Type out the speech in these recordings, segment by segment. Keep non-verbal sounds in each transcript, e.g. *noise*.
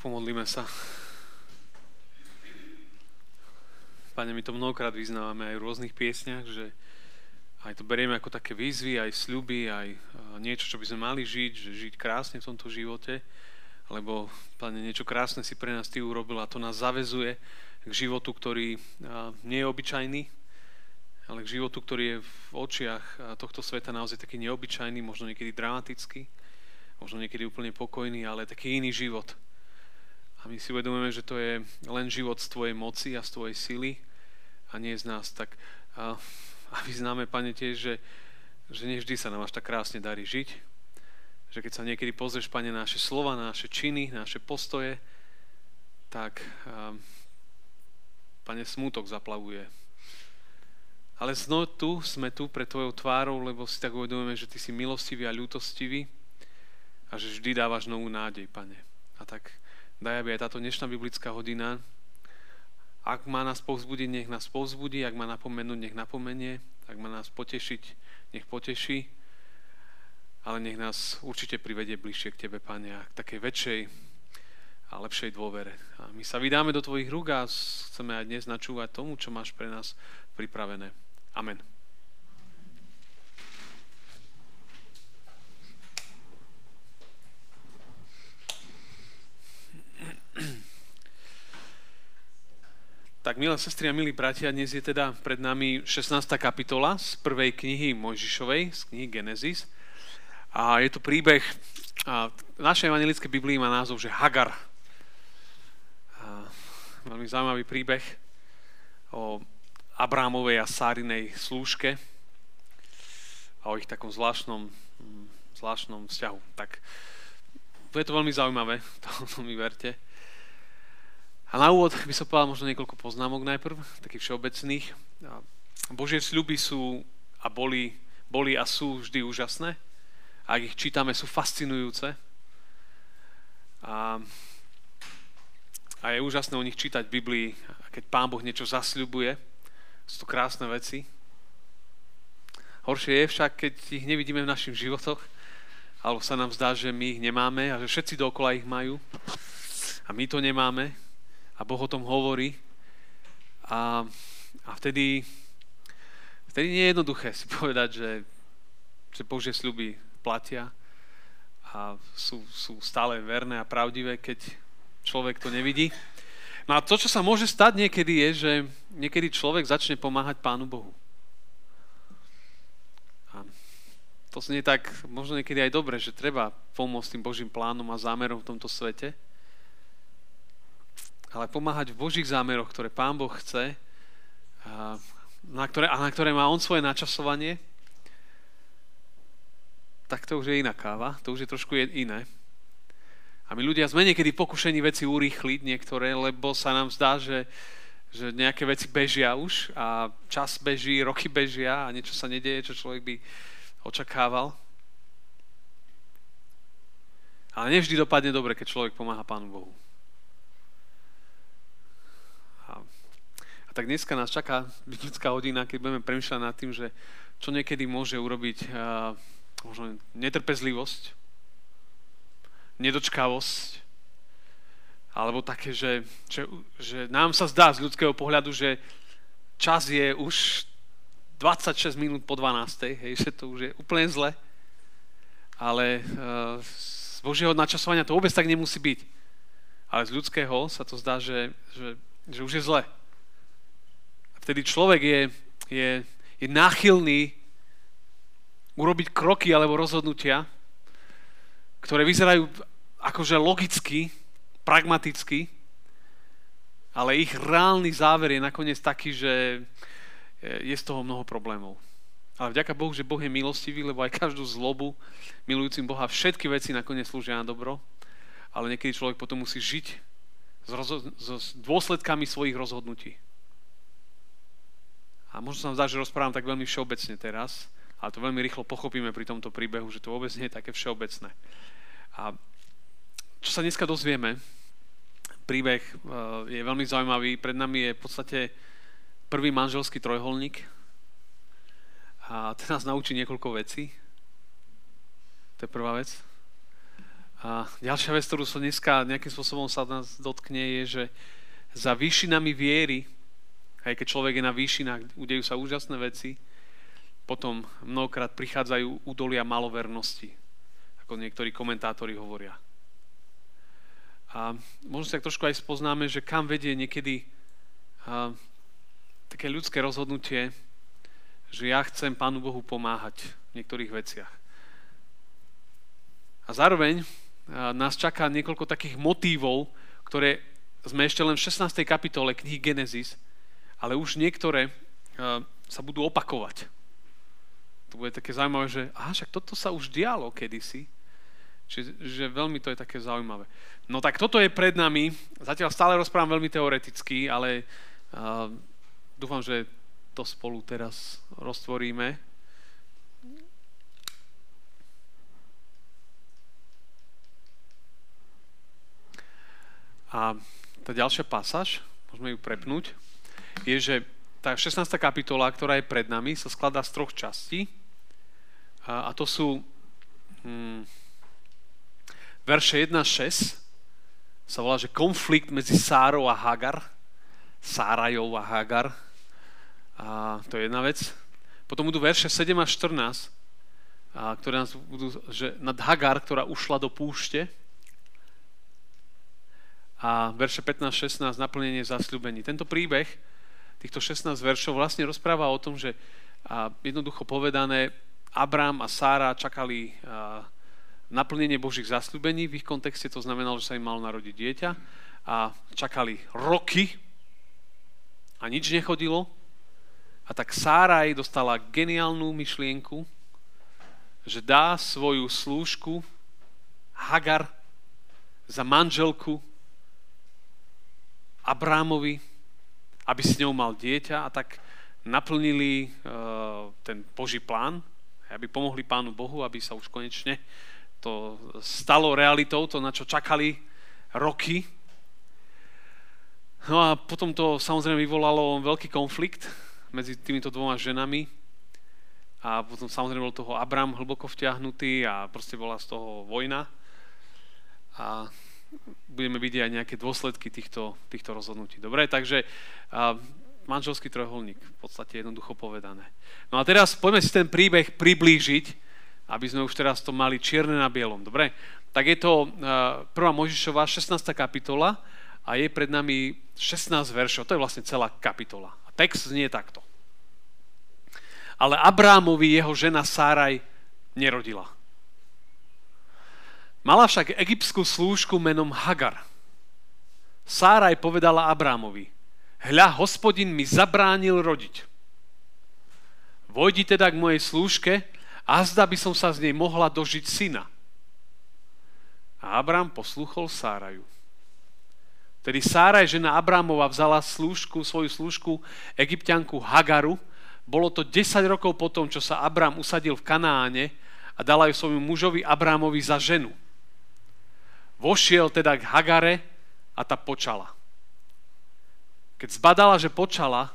Pomodlíme sa. Pane, my to mnohokrát vyznávame aj v rôznych piesniach, že aj to berieme ako také výzvy, aj sľuby, aj niečo, čo by sme mali žiť, že žiť krásne v tomto živote, lebo, Pane, niečo krásne si pre nás Ty urobil a to nás zavezuje k životu, ktorý nie je obyčajný, ale k životu, ktorý je v očiach tohto sveta naozaj taký neobyčajný, možno niekedy dramatický, možno niekedy úplne pokojný, ale taký iný život. A my si uvedomujeme, že to je len život z Tvojej moci a z Tvojej sily a nie z nás. Tak a, a vyznáme, Pane, tiež, že, že nevždy sa nám až tak krásne darí žiť. Že keď sa niekedy pozrieš, Pane, na naše slova, na naše činy, na naše postoje, tak a, Pane, smútok zaplavuje. Ale znovu tu, sme tu pre Tvojou tvárou, lebo si tak uvedomujeme, že Ty si milostivý a ľútostivý a že vždy dávaš novú nádej, Pane. A tak Daj, aby aj táto dnešná biblická hodina, ak má nás povzbudiť, nech nás povzbudí, ak má napomenúť, nech napomenie, ak má nás potešiť, nech poteší, ale nech nás určite privedie bližšie k Tebe, Pane, a k takej väčšej a lepšej dôvere. A my sa vydáme do Tvojich rúk a chceme aj dnes načúvať tomu, čo máš pre nás pripravené. Amen. Tak, milé sestry a milí bratia, dnes je teda pred nami 16. kapitola z prvej knihy Mojžišovej, z knihy Genesis. A je to príbeh, a v našej evangelickej Biblii má názov, že Hagar. A veľmi zaujímavý príbeh o Abrámovej a Sárinej slúžke a o ich takom zvláštnom, zvláštnom vzťahu. Tak je to veľmi zaujímavé, *laughs* to mi verte. A na úvod by som povedal možno niekoľko poznámok najprv, takých všeobecných. Božie sľuby sú a boli, boli a sú vždy úžasné. A ak ich čítame, sú fascinujúce. A, a je úžasné o nich čítať v Biblii, keď Pán Boh niečo zasľubuje. Sú to krásne veci. Horšie je však, keď ich nevidíme v našich životoch, alebo sa nám zdá, že my ich nemáme a že všetci dokola ich majú a my to nemáme a Boh o tom hovorí. A, a vtedy, vtedy nie je jednoduché si *laughs* povedať, že, že Božie sľuby platia a sú, sú stále verné a pravdivé, keď človek to nevidí. No a to, čo sa môže stať niekedy, je, že niekedy človek začne pomáhať Pánu Bohu. A to znie tak možno niekedy aj dobre, že treba pomôcť tým Božím plánom a zámerom v tomto svete ale pomáhať v Božích zámeroch, ktoré Pán Boh chce na ktoré, a na ktoré má On svoje načasovanie, tak to už je iná káva, to už je trošku iné. A my ľudia sme niekedy pokušení veci urýchliť niektoré, lebo sa nám zdá, že, že nejaké veci bežia už a čas beží, roky bežia a niečo sa nedieje, čo človek by očakával. Ale nevždy dopadne dobre, keď človek pomáha Pánu Bohu. A tak dneska nás čaká biblická hodina, keď budeme premýšľať nad tým, že čo niekedy môže urobiť uh, možno netrpezlivosť, nedočkavosť, alebo také, že, že, že nám sa zdá z ľudského pohľadu, že čas je už 26 minút po 12. Hej, že to už je úplne zle. Ale uh, z Božieho načasovania to vôbec tak nemusí byť. Ale z ľudského sa to zdá, že, že, že už je zle vtedy človek je, je, je náchylný urobiť kroky alebo rozhodnutia, ktoré vyzerajú akože logicky, pragmaticky, ale ich reálny záver je nakoniec taký, že je z toho mnoho problémov. Ale vďaka Bohu, že Boh je milostivý, lebo aj každú zlobu milujúcim Boha všetky veci nakoniec slúžia na dobro, ale niekedy človek potom musí žiť s, rozho- s dôsledkami svojich rozhodnutí. A možno sa vám zdá, že rozprávam tak veľmi všeobecne teraz, ale to veľmi rýchlo pochopíme pri tomto príbehu, že to vôbec nie je také všeobecné. A čo sa dneska dozvieme, príbeh eh, je veľmi zaujímavý. Pred nami je v podstate prvý manželský trojholník a ten nás naučí niekoľko vecí. To je prvá vec. A ďalšia vec, ktorú som dneska nejakým spôsobom sa nás dotkne, je, že za výšinami viery, aj keď človek je na výšinách, udejú sa úžasné veci, potom mnohokrát prichádzajú údolia malovernosti, ako niektorí komentátori hovoria. A možno sa tak trošku aj spoznáme, že kam vedie niekedy a, také ľudské rozhodnutie, že ja chcem Pánu Bohu pomáhať v niektorých veciach. A zároveň nás čaká niekoľko takých motívov, ktoré sme ešte len v 16. kapitole knihy Genesis, ale už niektoré sa budú opakovať. To bude také zaujímavé, že aha, však toto sa už dialo kedysi. Čiže že veľmi to je také zaujímavé. No tak toto je pred nami. Zatiaľ stále rozprávam veľmi teoreticky, ale uh, dúfam, že to spolu teraz roztvoríme. A tá ďalšia pasáž, môžeme ju prepnúť, je, že tá 16. kapitola, ktorá je pred nami, sa skladá z troch častí. A, a to sú hm, verše 1 a 6, sa volá, že konflikt medzi Sárou a Hagar. Sárajou a Hagar. A to je jedna vec. Potom budú verše 7 a 14, a, ktoré nás budú, že nad Hagar, ktorá ušla do púšte, a verše 15-16 naplnenie zasľúbení. Tento príbeh, týchto 16 veršov vlastne rozpráva o tom, že a jednoducho povedané, Abrám a Sára čakali a, naplnenie Božích zasľúbení. V ich kontexte to znamenalo, že sa im malo narodiť dieťa. A čakali roky a nič nechodilo. A tak Sáraj dostala geniálnu myšlienku, že dá svoju slúžku Hagar za manželku Abrámovi, aby s ňou mal dieťa a tak naplnili uh, ten Boží plán, aby pomohli Pánu Bohu, aby sa už konečne to stalo realitou, to na čo čakali roky. No a potom to samozrejme vyvolalo veľký konflikt medzi týmito dvoma ženami a potom samozrejme bol toho Abram hlboko vťahnutý a proste bola z toho vojna. A budeme vidieť aj nejaké dôsledky týchto, týchto rozhodnutí. Dobre, takže a, manželský trojholník, v podstate jednoducho povedané. No a teraz poďme si ten príbeh priblížiť, aby sme už teraz to mali čierne na bielom. Dobre, tak je to uh, 1. Možišová 16. kapitola a je pred nami 16 veršov. To je vlastne celá kapitola. A text znie takto. Ale Abrámovi jeho žena Sáraj nerodila. Mala však egyptskú slúžku menom Hagar. Sáraj povedala Abrámovi, hľa, hospodin mi zabránil rodiť. Vojdi teda k mojej slúžke a zda by som sa z nej mohla dožiť syna. A Abrám poslúchol Sáraju. Tedy Sáraj, žena Abrámova, vzala slúžku, svoju slúžku, egyptianku Hagaru. Bolo to 10 rokov potom, čo sa Abrám usadil v Kanáne a dala ju svojmu mužovi Abrámovi za ženu. Vošiel teda k Hagare a tá počala. Keď zbadala, že počala,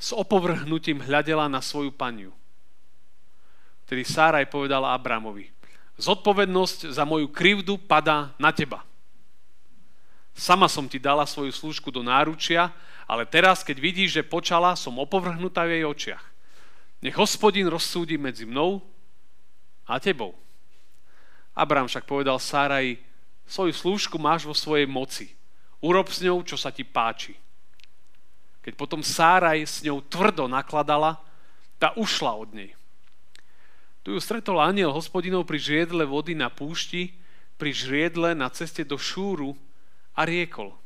s opovrhnutím hľadela na svoju paniu. Tedy Sáraj povedala Abramovi, zodpovednosť za moju krivdu padá na teba. Sama som ti dala svoju služku do náručia, ale teraz, keď vidíš, že počala, som opovrhnutá v jej očiach. Nech hospodin rozsúdi medzi mnou a tebou. Abram však povedal Sáraj, Svoju slúžku máš vo svojej moci. Urob s ňou, čo sa ti páči. Keď potom Sáraj s ňou tvrdo nakladala, tá ušla od nej. Tu ju stretol aniel hospodinov pri žriedle vody na púšti, pri žriedle na ceste do Šúru a riekol.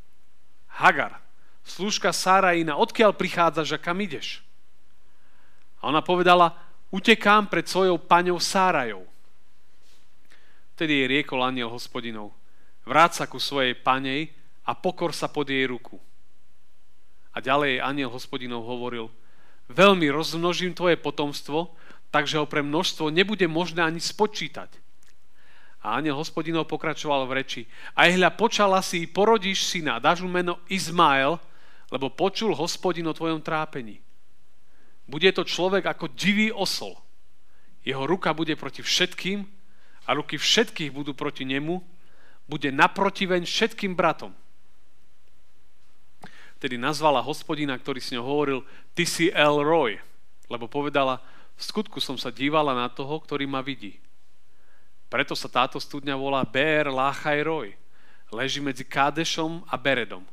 Hagar, slúžka Sárajina, odkiaľ prichádzaš a kam ideš? A ona povedala, utekám pred svojou paňou Sárajou. Vtedy jej riekol aniel hospodinov, vráť sa ku svojej panej a pokor sa pod jej ruku. A ďalej aniel hospodinov hovoril, veľmi rozmnožím tvoje potomstvo, takže ho pre množstvo nebude možné ani spočítať. A aniel hospodinov pokračoval v reči, aj hľa počala si, porodíš syna, dáš mu meno Izmael, lebo počul hospodin o tvojom trápení. Bude to človek ako divý osol. Jeho ruka bude proti všetkým a ruky všetkých budú proti nemu bude naprotiveň všetkým bratom. Tedy nazvala hospodina, ktorý s ňou hovoril, ty si El Roy, lebo povedala, v skutku som sa dívala na toho, ktorý ma vidí. Preto sa táto studňa volá Ber Lachaj Roy. Leží medzi Kádešom a Beredom.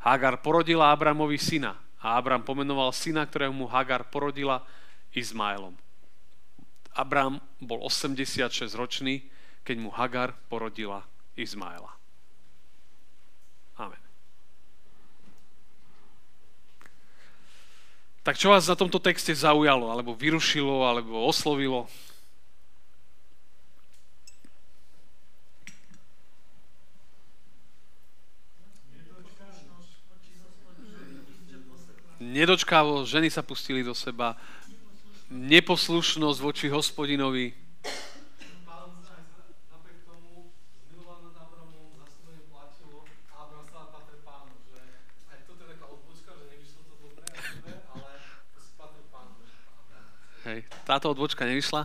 Hagar porodila Abramovi syna a Abram pomenoval syna, ktorého mu Hagar porodila Izmaelom. Abram bol 86 ročný, keď mu Hagar porodila Izmaela. Amen. Tak čo vás na tomto texte zaujalo, alebo vyrušilo, alebo oslovilo? Nedočkavo, ženy sa pustili do seba, neposlušnosť voči hospodinovi, Hej, táto odbočka nevyšla.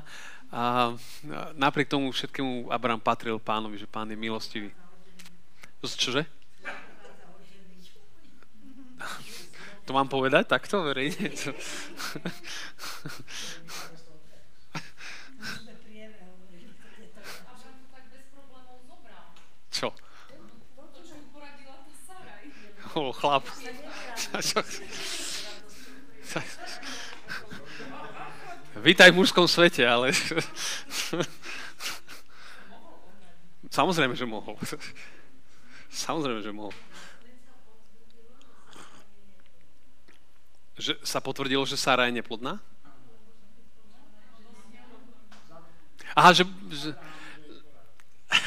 A napriek tomu všetkému Abraham patril pánovi, že pán je milostivý. Čože? To mám povedať takto verejne? Čo? O, chlap. *laughs* Vítaj v mužskom svete, ale... Samozrejme, že mohol. Samozrejme, že mohol. Že sa potvrdilo, že Sára je neplodná? Aha, že, že,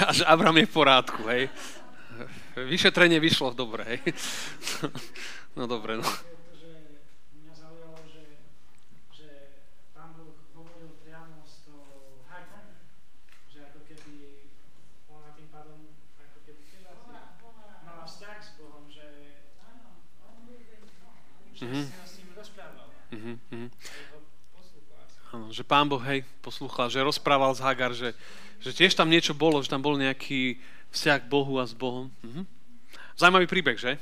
a že Abram je v porádku, hej. Vyšetrenie vyšlo dobre, hej. No dobre, no. Áno, že pán Boh, hej, poslúchal, že rozprával s Hagar, že, že tiež tam niečo bolo, že tam bol nejaký vzťah k Bohu a s Bohom. Mm-hmm. Zajímavý príbeh, že?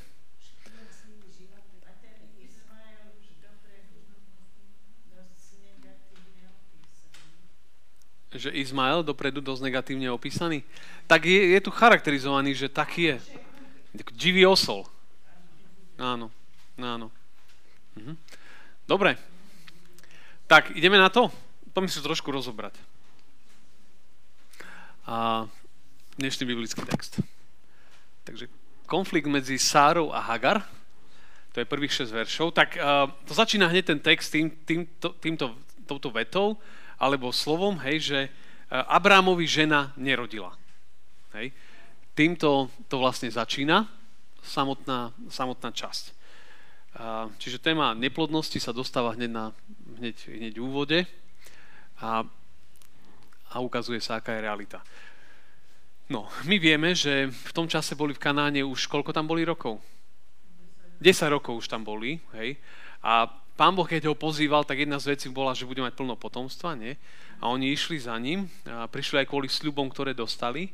že Izmael dopredu dosť negatívne opísaný, tak je, je tu charakterizovaný, že tak je. Divý osol. Áno, áno. Mhm. Dobre. Tak, ideme na to? Poďme si to trošku rozobrať. A dnešný biblický text. Takže konflikt medzi Sárou a Hagar, to je prvých 6 veršov, tak uh, to začína hneď ten text tým, týmto, týmto, touto vetou, alebo slovom, hej, že uh, Abrámovi žena nerodila. Hej. Týmto to vlastne začína, samotná, samotná časť. Čiže téma neplodnosti sa dostáva hneď, na, hneď, hneď v úvode a, a ukazuje sa, aká je realita. No, my vieme, že v tom čase boli v Kanáne už, koľko tam boli rokov? 10 rokov už tam boli, hej. A pán Boh, keď ho pozýval, tak jedna z vecí bola, že bude mať plno potomstva, nie? A oni išli za ním a prišli aj kvôli sľubom, ktoré dostali,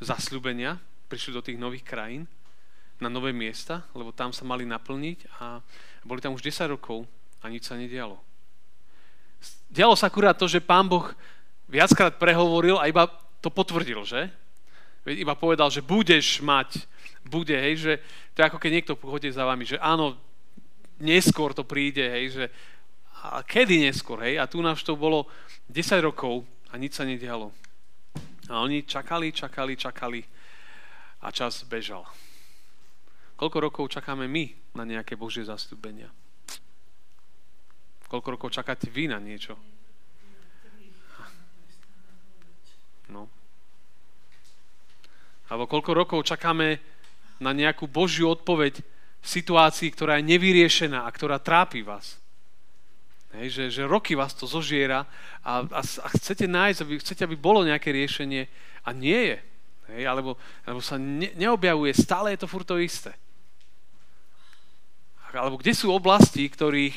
zasľubenia, prišli do tých nových krajín na nové miesta, lebo tam sa mali naplniť a boli tam už 10 rokov a nič sa nedialo. Dialo sa akurát to, že pán Boh viackrát prehovoril a iba to potvrdil, že? Iba povedal, že budeš mať, bude, hej, že to je ako keď niekto pohodí za vami, že áno, neskôr to príde, hej, že a kedy neskôr, hej? A tu nás to bolo 10 rokov a nič sa nedialo. A oni čakali, čakali, čakali a čas bežal. Koľko rokov čakáme my na nejaké Božie zastúpenia? Koľko rokov čakáte vy na niečo? No. Alebo koľko rokov čakáme na nejakú Božiu odpoveď v situácii, ktorá je nevyriešená a ktorá trápi vás. Hej, že, že roky vás to zožiera a, a, a chcete nájsť, aby, chcete, aby bolo nejaké riešenie a nie je. Hej, alebo, alebo sa ne, neobjavuje, stále je to furt to isté alebo kde sú oblasti, ktorých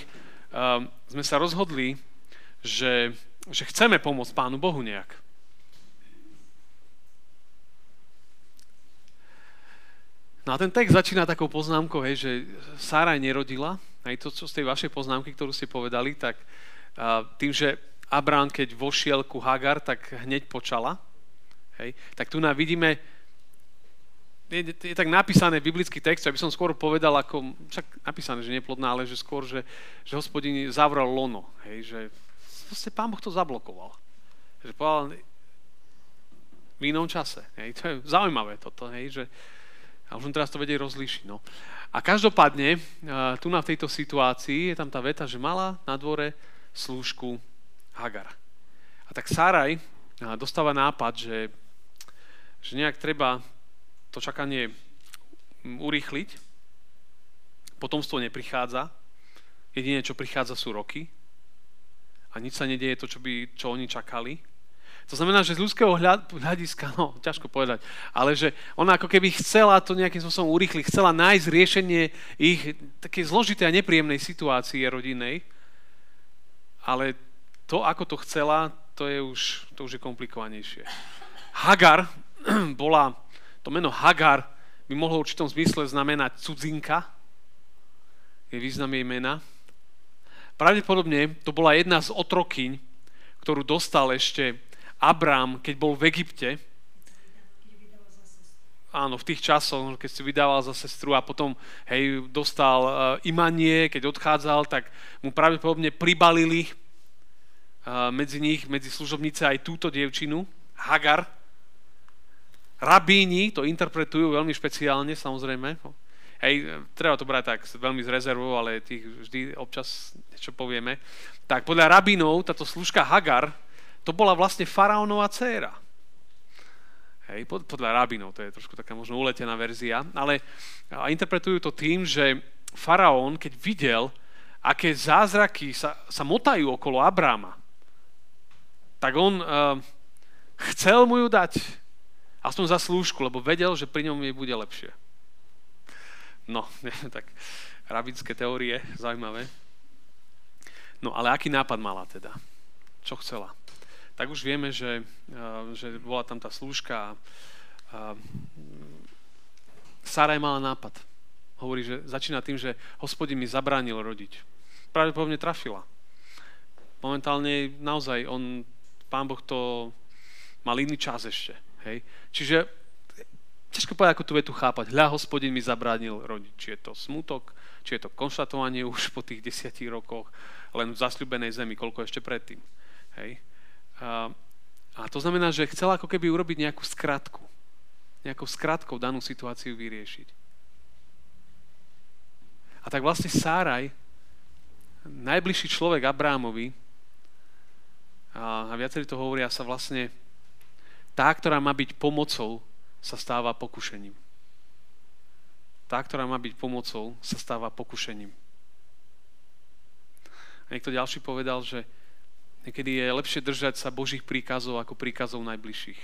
um, sme sa rozhodli, že, že chceme pomôcť Pánu Bohu nejak. No a ten text začína takou poznámkou, hej, že Sáraj nerodila, aj to, čo z tej vašej poznámky, ktorú ste povedali, tak uh, tým, že Abrám, keď vošiel ku Hagar, tak hneď počala. Hej. Tak tu nám vidíme, je, je tak napísané biblický text, aby som skôr povedal, ako, však napísané, že neplodná, ale že skôr, že, že hospodin zavrel lono. Hej, že proste pán Boh to zablokoval. Že povedal, v inom čase. Hej, to je zaujímavé toto, hej, že a už teraz to vedieť rozlíšiť. No. A každopádne, tu na tejto situácii je tam tá veta, že mala na dvore slúžku Hagar. A tak Saraj dostáva nápad, že, že nejak treba to čakanie urýchliť. Potomstvo neprichádza. Jediné, čo prichádza, sú roky. A nič sa nedieje to, čo, by, čo oni čakali. To znamená, že z ľudského hľadiska, no, ťažko povedať, ale že ona ako keby chcela to nejakým spôsobom urýchliť, chcela nájsť riešenie ich také zložitej a nepríjemnej situácie rodinnej, ale to, ako to chcela, to je už, to už je komplikovanejšie. Hagar *clears throat* bola, to meno Hagar by mohlo v určitom zmysle znamenať cudzinka, je význam jej mena. Pravdepodobne to bola jedna z otrokyň, ktorú dostal ešte Abrám, keď bol v Egypte. Áno, v tých časoch, keď si vydával za sestru a potom hej, dostal uh, imanie, keď odchádzal, tak mu pravdepodobne pribalili medzi nich, medzi služobnice aj túto dievčinu, Hagar. Rabíni to interpretujú veľmi špeciálne, samozrejme. Hej, treba to brať tak veľmi z rezervou, ale tých vždy občas niečo povieme. Tak podľa rabínov táto služka Hagar, to bola vlastne faraónová dcéra. Hej, podľa rabínov, to je trošku taká možno uletená verzia, ale interpretujú to tým, že faraón, keď videl, aké zázraky sa, sa motajú okolo Abráma, tak on uh, chcel mu ju dať. Aspoň za slúžku, lebo vedel, že pri ňom jej bude lepšie. No, *laughs* tak rabinské teórie, zaujímavé. No, ale aký nápad mala teda? Čo chcela? Tak už vieme, že, uh, že bola tam tá slúžka a Saraj mala nápad. Hovorí, že začína tým, že hospodin mi zabránil rodiť. Pravdepodobne trafila. Momentálne naozaj on pán Boh to mal iný čas ešte. Hej? Čiže ťažko povedať, ako tú vetu chápať. Hľa, hospodin mi zabránil rodiť. Či je to smutok, či je to konštatovanie *laughs* už po tých desiatich rokoch, len v zasľubenej zemi, koľko ešte predtým. Hej? A, a to znamená, že chcela ako keby urobiť nejakú skratku. Nejakou skratkou danú situáciu vyriešiť. A tak vlastne Sáraj, najbližší človek Abrámovi, a, a viacerí to hovoria, sa vlastne tá, ktorá má byť pomocou, sa stáva pokušením. Tá, ktorá má byť pomocou, sa stáva pokušením. A niekto ďalší povedal, že niekedy je lepšie držať sa Božích príkazov ako príkazov najbližších.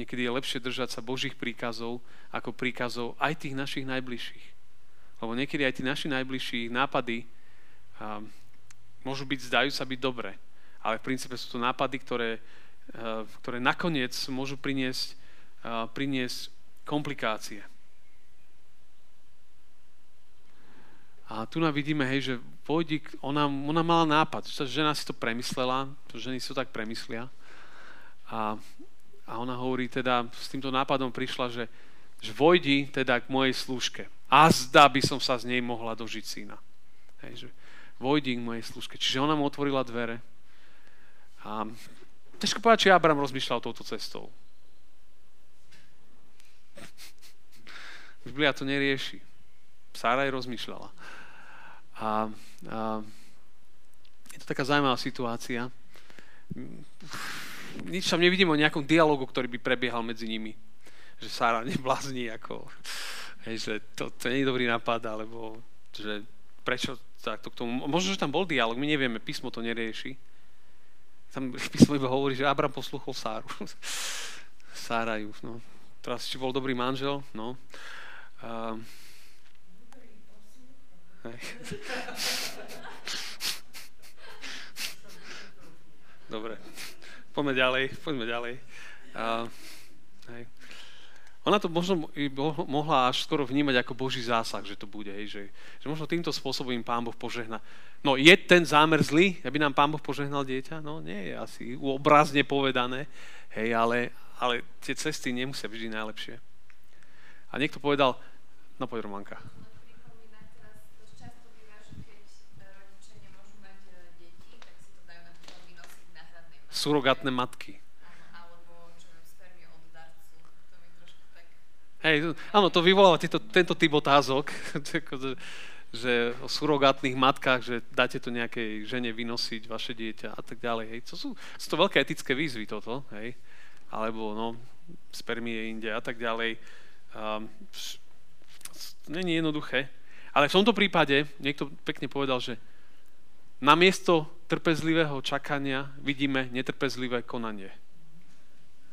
Niekedy je lepšie držať sa Božích príkazov ako príkazov aj tých našich najbližších. Lebo niekedy aj tí naši najbližší nápady môžu byť, zdajú sa byť dobré, ale v princípe sú to nápady, ktoré, ktoré nakoniec môžu priniesť, eh, priniesť komplikácie. A tu nám vidíme, hej, že Vojdik, ona, ona mala nápad, že žena si to premyslela, ženy si to tak premyslia. A, a ona hovorí teda, s týmto nápadom prišla, že, že vojdi teda k mojej služke. A zda by som sa z nej mohla dožiť syna. Hej, že, vojdi k mojej služke. Čiže ona mu otvorila dvere. A ťažko povedať, či Abram rozmýšľal touto cestou. Biblia to nerieši. aj rozmýšľala. A, a je to taká zaujímavá situácia. Nič tam nevidím o nejakom dialogu, ktorý by prebiehal medzi nimi. Že Sára neblázni, ako, hej, že to, to nie je dobrý nápad, alebo že prečo takto k tomu. Možno, že tam bol dialog, my nevieme, písmo to nerieši. Tam písmo iba hovorí, že Abram posluchol Sáru. *laughs* Sára ju, no. Teraz, či bol dobrý manžel, no. Uh, *laughs* Dobre, poďme ďalej, poďme ďalej. Uh, hej. ona to možno mohla až skoro vnímať ako Boží zásah, že to bude, hej, že, že možno týmto spôsobom im Pán Boh požehná. No je ten zámer zlý, aby nám Pán Boh požehnal dieťa? No nie je asi obrazne povedané, hej, ale, ale tie cesty nemusia vždy najlepšie. A niekto povedal, no poď Romanka. Surogátne matky. Hej, áno, to vyvoláva tieto, tento typ otázok, *laughs* že o surogátnych matkách, že dáte to nejakej žene vynosiť vaše dieťa a tak ďalej. Hej. To sú, sú to veľké etické výzvy toto, hej. Alebo no, spermie inde a tak ďalej. Um, Není jednoduché. Ale v tomto prípade niekto pekne povedal, že namiesto trpezlivého čakania vidíme netrpezlivé konanie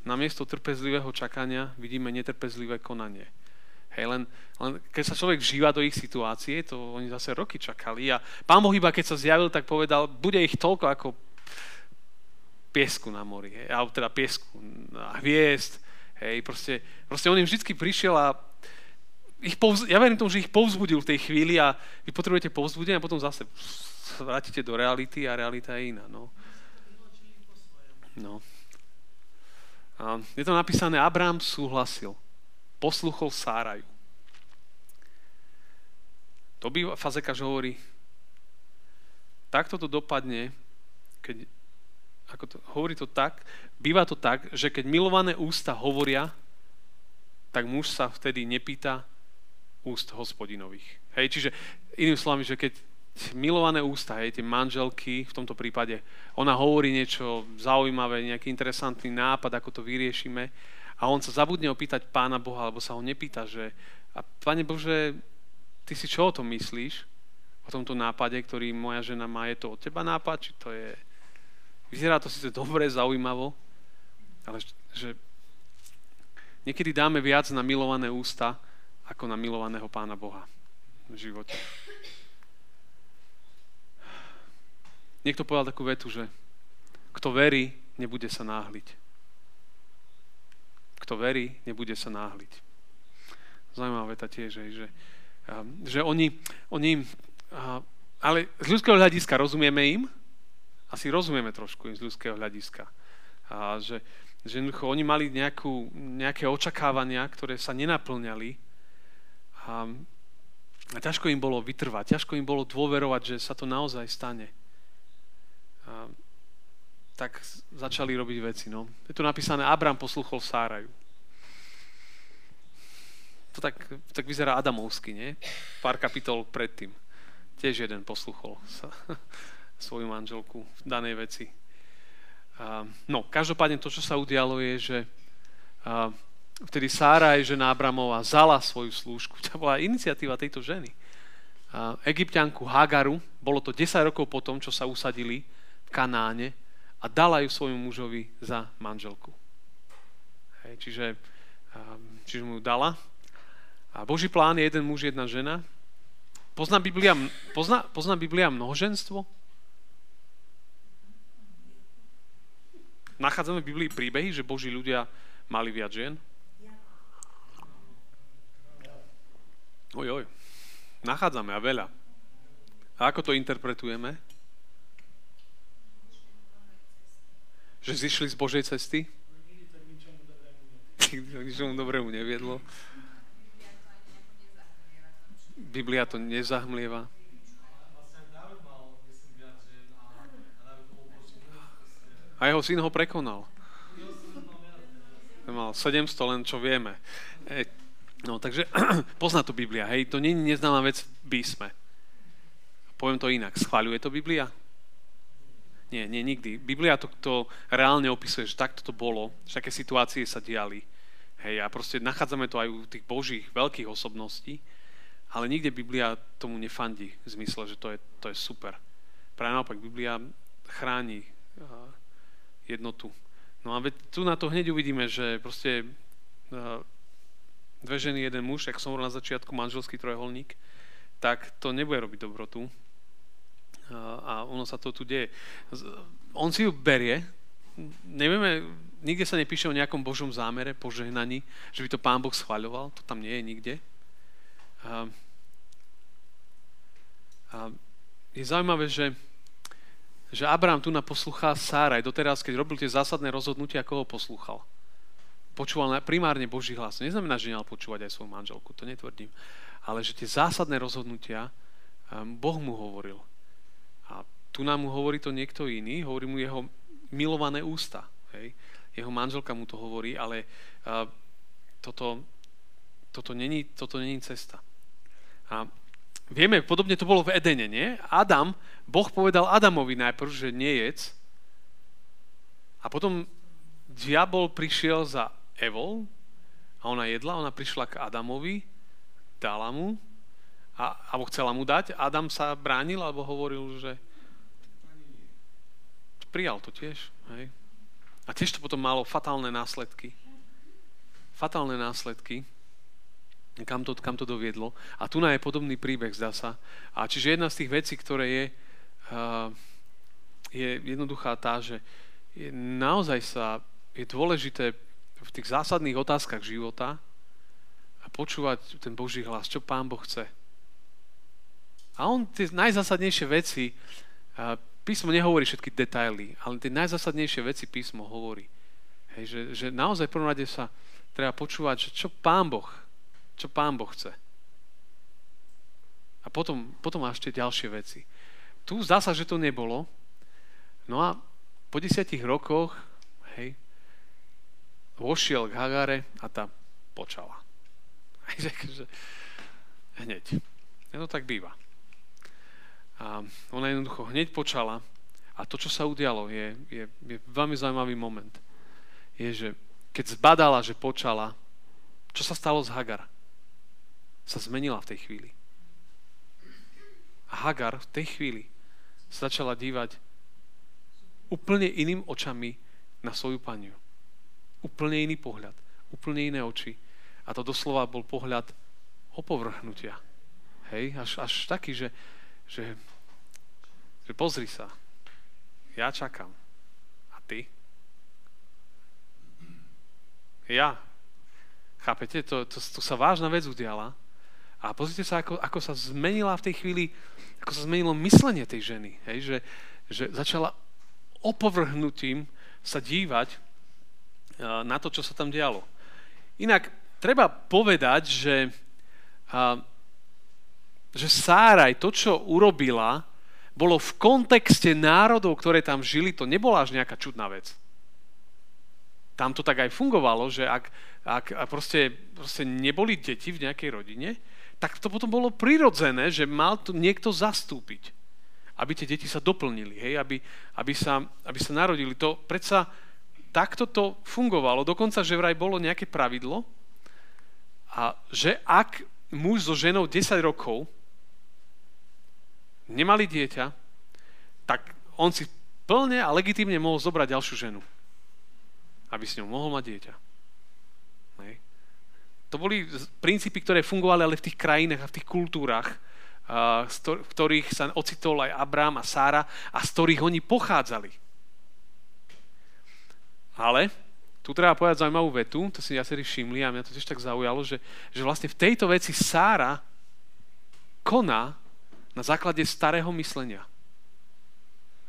namiesto trpezlivého čakania vidíme netrpezlivé konanie. Hej, len, len keď sa človek vžíva do ich situácie, to oni zase roky čakali a pán Boh iba keď sa zjavil, tak povedal, bude ich toľko ako piesku na mori, hej, alebo teda piesku a hviezd, hej, proste, proste on im vždy prišiel a ich povz, ja verím tomu, že ich povzbudil v tej chvíli a vy potrebujete povzbudenie a potom zase vrátite do reality a realita je iná, no. No. A je to napísané, Abraham súhlasil. Posluchol Sáraju. To by Fazekaš hovorí, takto to dopadne, keď, ako to, hovorí to tak, býva to tak, že keď milované ústa hovoria, tak muž sa vtedy nepýta úst hospodinových. Hej, čiže iným slovami, že keď milované ústa, hej, tie manželky, v tomto prípade, ona hovorí niečo zaujímavé, nejaký interesantný nápad, ako to vyriešime a on sa zabudne opýtať Pána Boha, alebo sa ho nepýta, že a Pane Bože, ty si čo o tom myslíš? O tomto nápade, ktorý moja žena má, je to od teba nápad, či to je... Vyzerá to síce dobre, zaujímavo, ale že niekedy dáme viac na milované ústa, ako na milovaného Pána Boha v živote. Niekto povedal takú vetu, že kto verí, nebude sa náhliť. Kto verí, nebude sa náhliť. Zaujímavá veta tiež, že, že oni, oni ale z ľudského hľadiska rozumieme im, asi rozumieme trošku im z ľudského hľadiska. A že, že oni mali nejakú, nejaké očakávania, ktoré sa nenaplňali a, a ťažko im bolo vytrvať, ťažko im bolo dôverovať, že sa to naozaj stane tak začali robiť veci. No. Je tu napísané, Abram posluchol Sáraju. To tak, tak vyzerá Adamovsky, nie? Pár kapitol predtým. Tiež jeden posluchol sa, *laughs* svoju manželku v danej veci. Uh, no, každopádne to, čo sa udialo, je, že uh, vtedy Sára, žena Abramova, zala svoju slúžku. *laughs* To bola iniciatíva tejto ženy. Uh, Egyptianku Hagaru, bolo to 10 rokov po tom, čo sa usadili v Kanáne a dala ju svojmu mužovi za manželku. Hej, čiže, um, čiže mu ju dala. A Boží plán je jeden muž, jedna žena. Pozná Biblia, pozná, pozná Biblia množenstvo? Nachádzame v Biblii príbehy, že Boží ľudia mali viac žien? Oj, oj. Nachádzame a veľa. A ako to interpretujeme? Že zišli z Božej cesty? K ničomu dobrému neviedlo. Biblia to nezahmlieva. A jeho syn ho prekonal. Mal 700, len čo vieme. E, no, takže *clears throat* pozná to Biblia, hej, to nie je neznáma vec písme. Poviem to inak. Schváľuje to Biblia? Nie, nie, nikdy. Biblia to, to reálne opisuje, že takto to bolo, že aké situácie sa diali. Hej, a proste nachádzame to aj u tých božích veľkých osobností, ale nikde Biblia tomu nefandí v zmysle, že to je, to je super. Práve naopak, Biblia chráni uh, jednotu. No a tu na to hneď uvidíme, že proste uh, dve ženy, jeden muž, ak som hovoril na začiatku, manželský trojuholník, tak to nebude robiť dobrotu, a ono sa to tu deje. On si ju berie, nevieme nikde sa nepíše o nejakom Božom zámere, požehnaní, že by to Pán Boh schváľoval, to tam nie je nikde. A, a je zaujímavé, že, že Abraham tu naposlúcha Sára aj doteraz, keď robil tie zásadné rozhodnutia, ako ho poslúchal. Počúval primárne Boží hlas. Neznamená, že nemal počúvať aj svoju manželku, to netvrdím. Ale že tie zásadné rozhodnutia Boh mu hovoril. Tu nám mu hovorí to niekto iný, hovorí mu jeho milované ústa. Hej. Jeho manželka mu to hovorí, ale uh, toto, toto, není, toto není cesta. A vieme, podobne to bolo v Edene, nie? Adam, Boh povedal Adamovi najprv, že nie jedz. A potom diabol prišiel za Evou a ona jedla, ona prišla k Adamovi, dala mu, a, alebo chcela mu dať. Adam sa bránil, alebo hovoril, že prijal to tiež. Hej. A tiež to potom malo fatálne následky. Fatálne následky, kam to, kam to doviedlo. A tu je podobný príbeh, zdá sa. A čiže jedna z tých vecí, ktoré je, uh, je jednoduchá tá, že je, naozaj sa je dôležité v tých zásadných otázkach života a počúvať ten Boží hlas, čo Pán Boh chce. A on tie najzásadnejšie veci, písmo nehovorí všetky detaily, ale tie najzásadnejšie veci písmo hovorí. Hej, že, že naozaj v prvom rade sa treba počúvať, že čo Pán Boh, čo Pán Boh chce. A potom, potom máš tie ďalšie veci. Tu zdá že to nebolo. No a po desiatich rokoch, hej, vošiel k Hagare a tá počala. *laughs* Hneď. Ja to tak býva. A ona jednoducho hneď počala a to, čo sa udialo, je, je, je veľmi zaujímavý moment. Je, že keď zbadala, že počala, čo sa stalo z Hagar? Sa zmenila v tej chvíli. A Hagar v tej chvíli sa začala dívať úplne iným očami na svoju paniu úplne iný pohľad, úplne iné oči. A to doslova bol pohľad opovrhnutia. Hej, až, až taký, že, že, že pozri sa, ja čakám. A ty? Ja. Chápete? To, to, to sa vážna vec udiala. A pozrite sa, ako, ako sa zmenila v tej chvíli, ako sa zmenilo myslenie tej ženy. Hej? Že, že začala opovrhnutím sa dívať na to, čo sa tam dialo. Inak treba povedať, že, že Sáraj to, čo urobila, bolo v kontexte národov, ktoré tam žili, to nebola až nejaká čudná vec. Tam to tak aj fungovalo, že ak, ak proste, proste neboli deti v nejakej rodine, tak to potom bolo prirodzené, že mal tu niekto zastúpiť, aby tie deti sa doplnili, hej? Aby, aby, sa, aby sa narodili. To predsa takto to fungovalo. Dokonca, že vraj bolo nejaké pravidlo, a že ak muž so ženou 10 rokov nemali dieťa, tak on si plne a legitimne mohol zobrať ďalšiu ženu, aby s ňou mohol mať dieťa. Hej. To boli princípy, ktoré fungovali ale v tých krajinách a v tých kultúrach, v ktorých sa ocitol aj Abrám a Sára a z ktorých oni pochádzali. Ale tu treba povedať zaujímavú vetu, to si viacerí všimli a mňa to tiež tak zaujalo, že, že vlastne v tejto veci Sára koná na základe starého myslenia.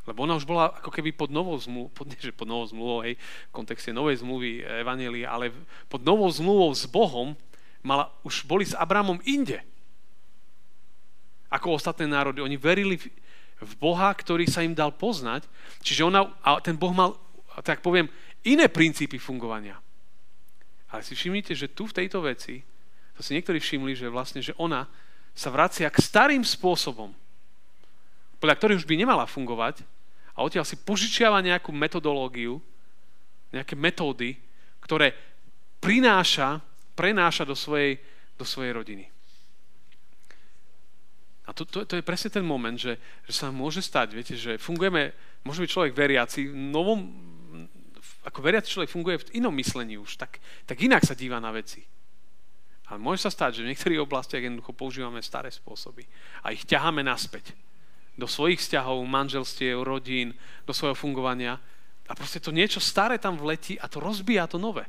Lebo ona už bola ako keby pod novou zmluvou, pod, nie, že pod novou zmluvou, hej, v kontexte novej zmluvy Evanielia, ale pod novou zmluvou s Bohom mala, už boli s Abramom inde. Ako ostatné národy. Oni verili v, v Boha, ktorý sa im dal poznať. Čiže ona, a ten Boh mal, tak poviem, iné princípy fungovania. Ale si všimnite, že tu v tejto veci, to si niektorí všimli, že vlastne, že ona sa vracia k starým spôsobom, podľa ktorých už by nemala fungovať a odtiaľ si požičiava nejakú metodológiu, nejaké metódy, ktoré prináša, prenáša do svojej, do svojej rodiny. A to, to, to je presne ten moment, že, že sa môže stať, viete, že fungujeme, môže byť človek veriaci novom ako veriaci človek funguje v inom myslení už, tak, tak inak sa díva na veci. Ale môže sa stať, že v niektorých oblastiach jednoducho používame staré spôsoby a ich ťaháme naspäť do svojich vzťahov, manželstiev, rodín, do svojho fungovania A proste to niečo staré tam vletí a to rozbíja to nové.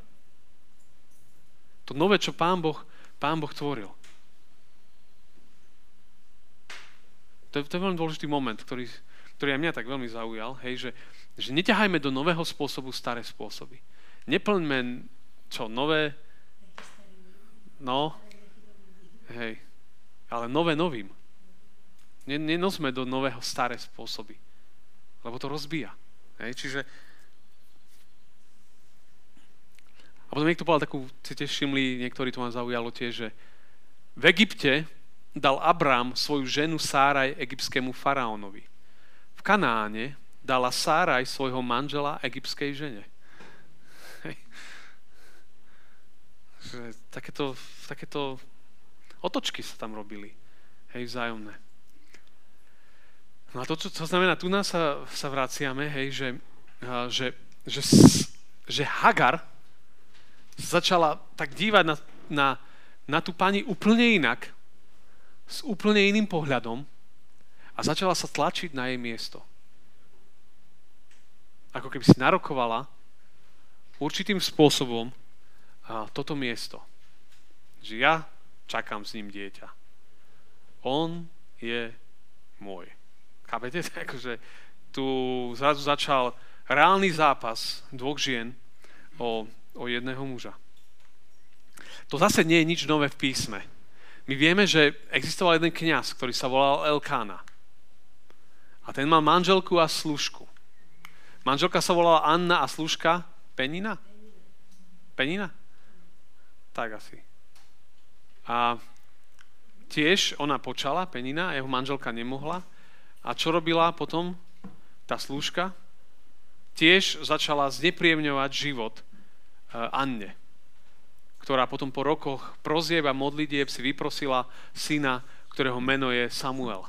To nové, čo Pán Boh, Pán boh tvoril. To je, to je veľmi dôležitý moment, ktorý, ktorý aj mňa tak veľmi zaujal, hej, že, že neťahajme do nového spôsobu staré spôsoby. Neplňme čo, nové, no, hej, ale nové novým. Nenosme do nového staré spôsoby, lebo to rozbíja. Hej, čiže a potom niekto povedal takú, si všimli, niektorí to ma zaujalo tiež, že v Egypte dal Abrám svoju ženu Sáraj egyptskému faraónovi. V Kanáne dala Sáraj svojho manžela egyptskej žene. Takéto, takéto otočky sa tam robili. Hej, vzájomné. No a to, čo to znamená, tu nás sa, sa vraciame, hej, že, že, že, že Hagar začala tak dívať na, na, na tú pani úplne inak, s úplne iným pohľadom a začala sa tlačiť na jej miesto. Ako keby si narokovala určitým spôsobom toto miesto. Že ja čakám s ním dieťa. On je môj. Chápete? *laughs* Takže tu zrazu začal reálny zápas dvoch žien o, o jedného muža. To zase nie je nič nové v písme. My vieme, že existoval jeden kňaz, ktorý sa volal Elkána. A ten mal manželku a služku. Manželka sa volala Anna a služka Penina? Penina? Tak asi. A tiež ona počala, Penina, jeho manželka nemohla. A čo robila potom tá slúžka? Tiež začala znepríjemňovať život eh, Anne ktorá potom po rokoch prozieb a modlitieb si vyprosila syna, ktorého meno je Samuel.